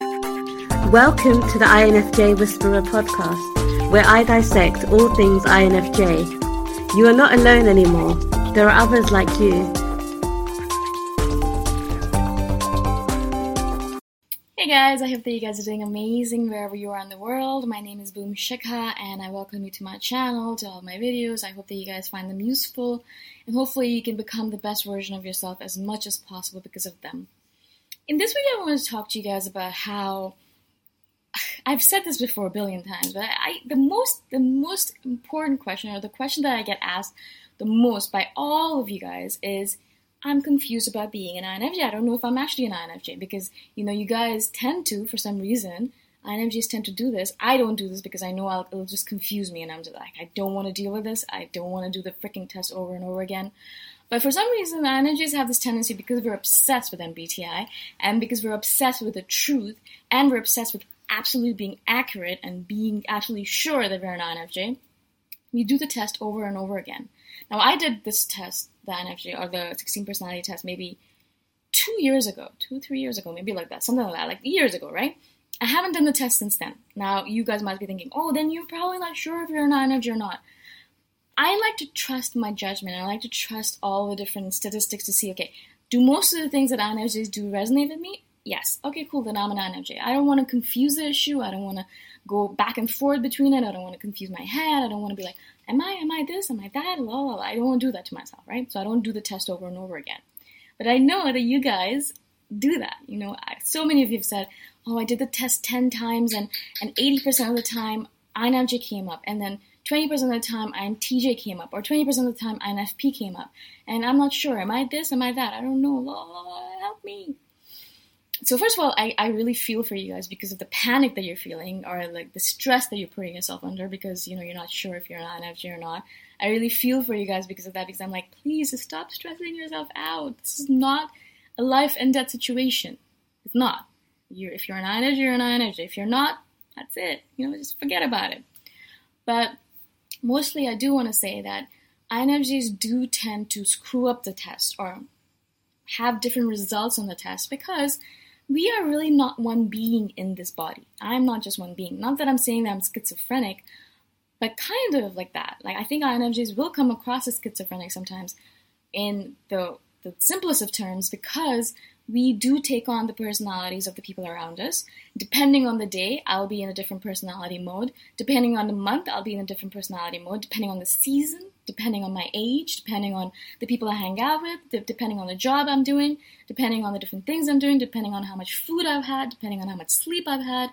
Welcome to the INFJ Whisperer podcast, where I dissect all things INFJ. You are not alone anymore. There are others like you. Hey guys, I hope that you guys are doing amazing wherever you are in the world. My name is Boom Shikha and I welcome you to my channel, to all my videos. I hope that you guys find them useful and hopefully you can become the best version of yourself as much as possible because of them. In this video, I want to talk to you guys about how I've said this before a billion times, but I the most the most important question or the question that I get asked the most by all of you guys is I'm confused about being an INFJ. I don't know if I'm actually an INFJ because you know you guys tend to for some reason INFJs tend to do this. I don't do this because I know I'll, it'll just confuse me and I'm just like I don't want to deal with this. I don't want to do the freaking test over and over again. But for some reason, INFJs have this tendency because we're obsessed with MBTI and because we're obsessed with the truth and we're obsessed with absolutely being accurate and being absolutely sure that we're an INFJ, we do the test over and over again. Now, I did this test, the INFJ or the 16 personality test, maybe two years ago, two, three years ago, maybe like that, something like that, like years ago, right? I haven't done the test since then. Now, you guys might be thinking, oh, then you're probably not sure if you're an INFJ or not. I like to trust my judgment. I like to trust all the different statistics to see, okay, do most of the things that INFJs do resonate with me? Yes. Okay, cool. Then I'm an INFJ. I don't want to confuse the issue. I don't want to go back and forth between it. I don't want to confuse my head. I don't want to be like, am I, am I this, am I that? La, la, la. I don't want to do that to myself, right? So I don't do the test over and over again. But I know that you guys do that. You know, I, so many of you have said, oh, I did the test 10 times and, and 80% of the time INFJ came up. And then 20% of the time INTJ came up. Or 20% of the time INFP came up. And I'm not sure. Am I this? Am I that? I don't know. La, help me so first of all, I, I really feel for you guys because of the panic that you're feeling or like the stress that you're putting yourself under because you know you're not sure if you're an INFJ or not. I really feel for you guys because of that because I'm like, please stop stressing yourself out. This is not a life and death situation. It's not. You're, if you're an INFJ, you're an INFJ. If you're not, that's it. You know, just forget about it. But mostly, I do want to say that INFJs do tend to screw up the test or have different results on the test because we are really not one being in this body. I'm not just one being. Not that I'm saying that I'm schizophrenic, but kind of like that. Like I think INFJs will come across as schizophrenic sometimes in the the simplest of terms because we do take on the personalities of the people around us. Depending on the day, I'll be in a different personality mode. Depending on the month, I'll be in a different personality mode. Depending on the season, depending on my age, depending on the people I hang out with, depending on the job I'm doing, depending on the different things I'm doing, depending on how much food I've had, depending on how much sleep I've had.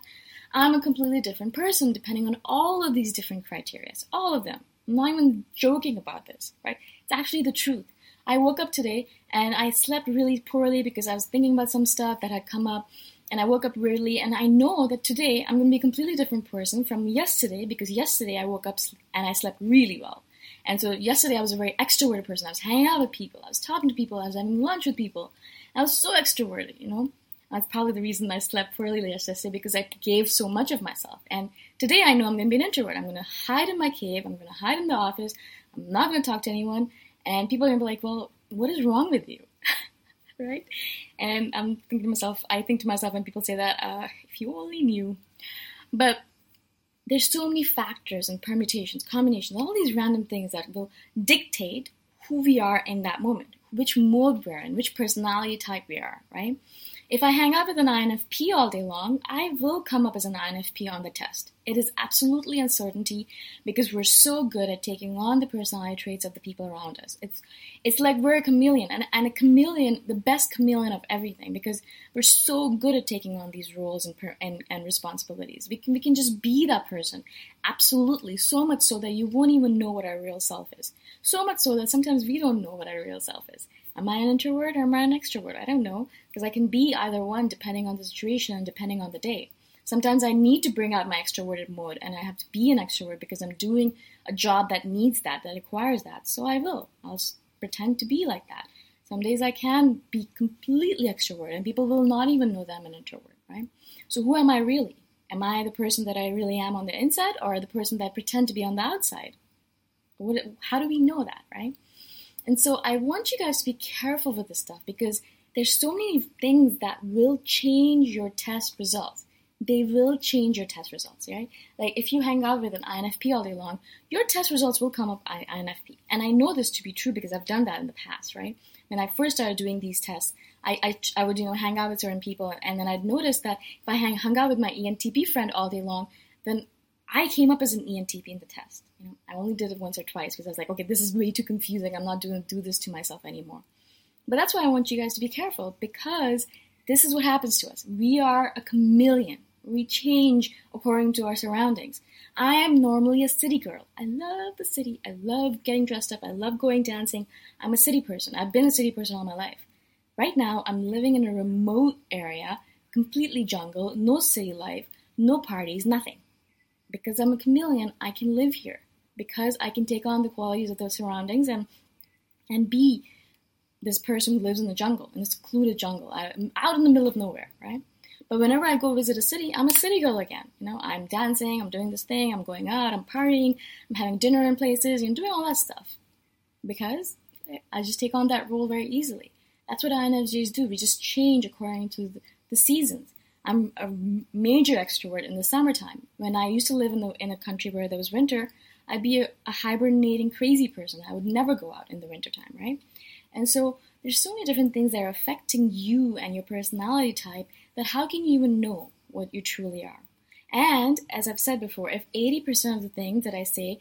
I'm a completely different person depending on all of these different criteria. All of them. I'm not even joking about this, right? It's actually the truth. I woke up today and I slept really poorly because I was thinking about some stuff that had come up and I woke up weirdly and I know that today I'm going to be a completely different person from yesterday because yesterday I woke up and I slept really well. And so yesterday I was a very extroverted person. I was hanging out with people, I was talking to people, I was having lunch with people. I was so extroverted, you know. That's probably the reason I slept poorly yesterday because I gave so much of myself. And today I know I'm going to be an introvert. I'm going to hide in my cave. I'm going to hide in the office. I'm not going to talk to anyone. And people are gonna be like, well, what is wrong with you? right? And I'm thinking to myself, I think to myself when people say that, uh, if you only knew. But there's so many factors and permutations, combinations, all these random things that will dictate who we are in that moment, which mode we're in, which personality type we are, right? If I hang out with an INFP all day long, I will come up as an INFP on the test. It is absolutely uncertainty because we're so good at taking on the personality traits of the people around us. It's it's like we're a chameleon, and, and a chameleon, the best chameleon of everything, because we're so good at taking on these roles and and, and responsibilities. We can we can just be that person, absolutely, so much so that you won't even know what our real self is. So much so that sometimes we don't know what our real self is. Am I an introvert or am I an extrovert? I don't know, because I can be either one depending on the situation and depending on the day. Sometimes I need to bring out my extroverted mode and I have to be an extrovert because I'm doing a job that needs that, that requires that. So I will. I'll pretend to be like that. Some days I can be completely extrovert and people will not even know that I'm an introvert, right? So who am I really? Am I the person that I really am on the inside or the person that I pretend to be on the outside? What, how do we know that, right? And so I want you guys to be careful with this stuff because there's so many things that will change your test results. They will change your test results, right? Like if you hang out with an INFP all day long, your test results will come up INFP. And I know this to be true because I've done that in the past, right? When I first started doing these tests, I, I, I would, you know, hang out with certain people and then I'd notice that if I hang, hung out with my ENTP friend all day long, then I came up as an ENTP in the test. You know, I only did it once or twice because I was like, okay, this is way too confusing. I'm not doing do this to myself anymore. But that's why I want you guys to be careful because this is what happens to us. We are a chameleon. We change according to our surroundings. I am normally a city girl. I love the city. I love getting dressed up. I love going dancing. I'm a city person. I've been a city person all my life. Right now, I'm living in a remote area, completely jungle, no city life, no parties, nothing because I'm a chameleon, I can live here because I can take on the qualities of the surroundings and and be this person who lives in the jungle, in a secluded jungle, out in the middle of nowhere, right? But whenever I go visit a city, I'm a city girl again. You know, I'm dancing, I'm doing this thing, I'm going out, I'm partying, I'm having dinner in places, and doing all that stuff. Because I just take on that role very easily. That's what INFJs do. We just change according to the, the seasons. I'm a major extrovert in the summertime. When I used to live in the in a country where there was winter, I'd be a, a hibernating crazy person. I would never go out in the wintertime, right? And so there's so many different things that are affecting you and your personality type that how can you even know what you truly are? And as I've said before, if 80% of the things that I say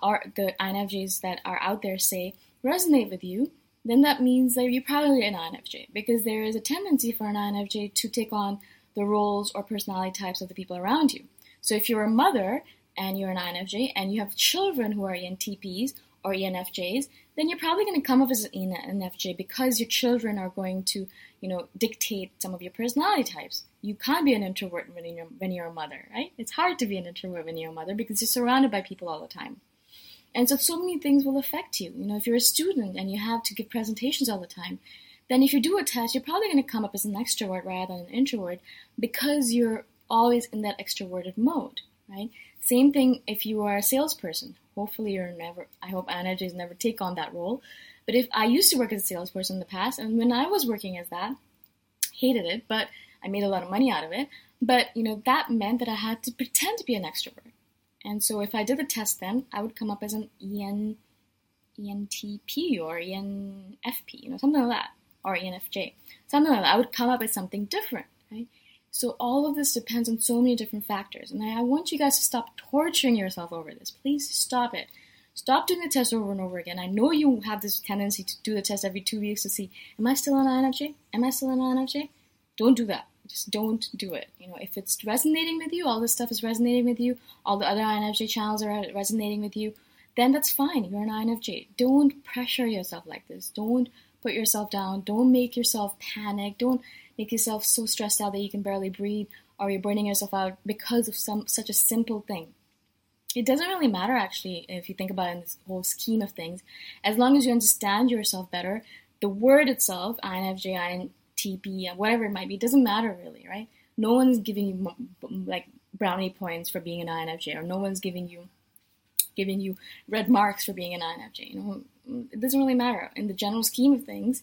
are the INFJs that are out there say resonate with you, then that means that you're probably an INFJ because there is a tendency for an INFJ to take on the roles or personality types of the people around you. So if you're a mother and you're an INFJ and you have children who are ENTPs or ENFJs, then you're probably going to come off as an ENFJ because your children are going to, you know, dictate some of your personality types. You can't be an introvert when you're, when you're a mother, right? It's hard to be an introvert when you're a mother because you're surrounded by people all the time. And so, so many things will affect you. You know, if you're a student and you have to give presentations all the time, then if you do a test, you're probably going to come up as an extrovert rather than an introvert because you're always in that extroverted mode, right? Same thing if you are a salesperson. Hopefully, you're never, I hope INFJs never take on that role. But if I used to work as a salesperson in the past, and when I was working as that, hated it, but I made a lot of money out of it. But, you know, that meant that I had to pretend to be an extrovert. And so if I did the test then, I would come up as an EN, ENTP or ENFP, you know, something like that, or ENFJ. Something like that. I would come up as something different, right? So all of this depends on so many different factors. And I want you guys to stop torturing yourself over this. Please stop it. Stop doing the test over and over again. I know you have this tendency to do the test every two weeks to see, am I still an INFJ? Am I still an INFJ? Don't do that. Just don't do it. You know, if it's resonating with you, all this stuff is resonating with you, all the other INFJ channels are resonating with you, then that's fine. You're an INFJ. Don't pressure yourself like this. Don't put yourself down. Don't make yourself panic. Don't make yourself so stressed out that you can barely breathe or you're burning yourself out because of some such a simple thing. It doesn't really matter actually if you think about it in this whole scheme of things. As long as you understand yourself better, the word itself, INFJ, INTP, whatever it might be, doesn't matter really, right? No one's giving you like brownie points for being an INFJ, or no one's giving you giving you red marks for being an INFJ. You know, it doesn't really matter in the general scheme of things.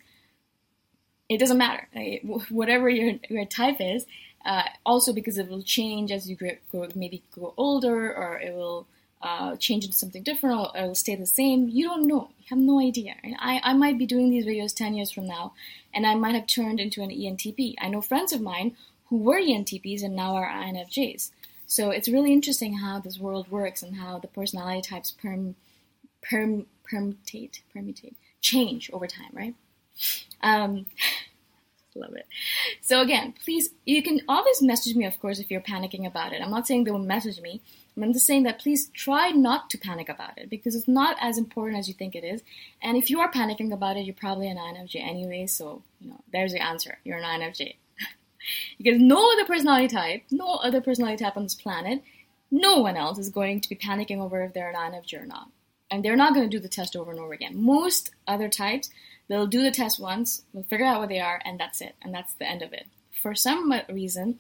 It doesn't matter. Right? Whatever your your type is, uh, also because it will change as you grow, maybe grow older, or it will uh, change into something different or, it'll stay the same. You don't know. You have no idea. I, I might be doing these videos 10 years from now and I might have turned into an ENTP. I know friends of mine who were ENTPs and now are INFJs. So it's really interesting how this world works and how the personality types perm, perm, permutate, permutate, change over time, right? Um, love it. So again, please, you can always message me, of course, if you're panicking about it. I'm not saying don't message me. I'm just saying that please try not to panic about it because it's not as important as you think it is. And if you are panicking about it, you're probably an INFJ anyway. So you know, there's the answer. You're an INFJ because no other personality type, no other personality type on this planet, no one else is going to be panicking over if they're an INFJ or not. And they're not going to do the test over and over again. Most other types, they'll do the test once, they'll figure out what they are, and that's it. And that's the end of it. For some reason,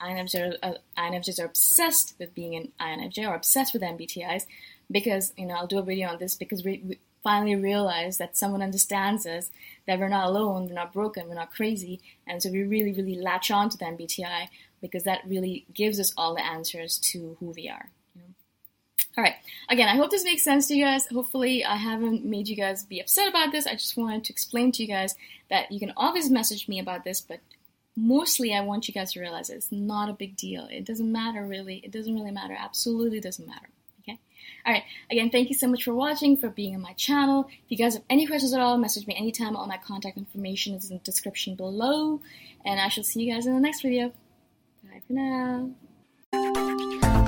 INFJs are, uh, INFJs are obsessed with being an INFJ or obsessed with MBTIs because, you know, I'll do a video on this because we, we finally realize that someone understands us, that we're not alone, we're not broken, we're not crazy. And so we really, really latch on to the MBTI because that really gives us all the answers to who we are. All right. Again, I hope this makes sense to you guys. Hopefully, I haven't made you guys be upset about this. I just wanted to explain to you guys that you can always message me about this, but mostly I want you guys to realize it's not a big deal. It doesn't matter really. It doesn't really matter. Absolutely doesn't matter. Okay? Alright, again, thank you so much for watching, for being on my channel. If you guys have any questions at all, message me anytime. All my contact information is in the description below. And I shall see you guys in the next video. Bye for now.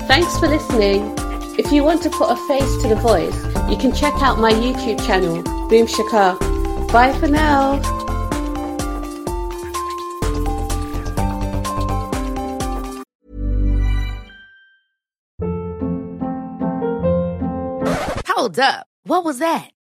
Thanks for listening. If you want to put a face to the voice, you can check out my YouTube channel, Boom Shikha. Bye for now. Hold up. What was that?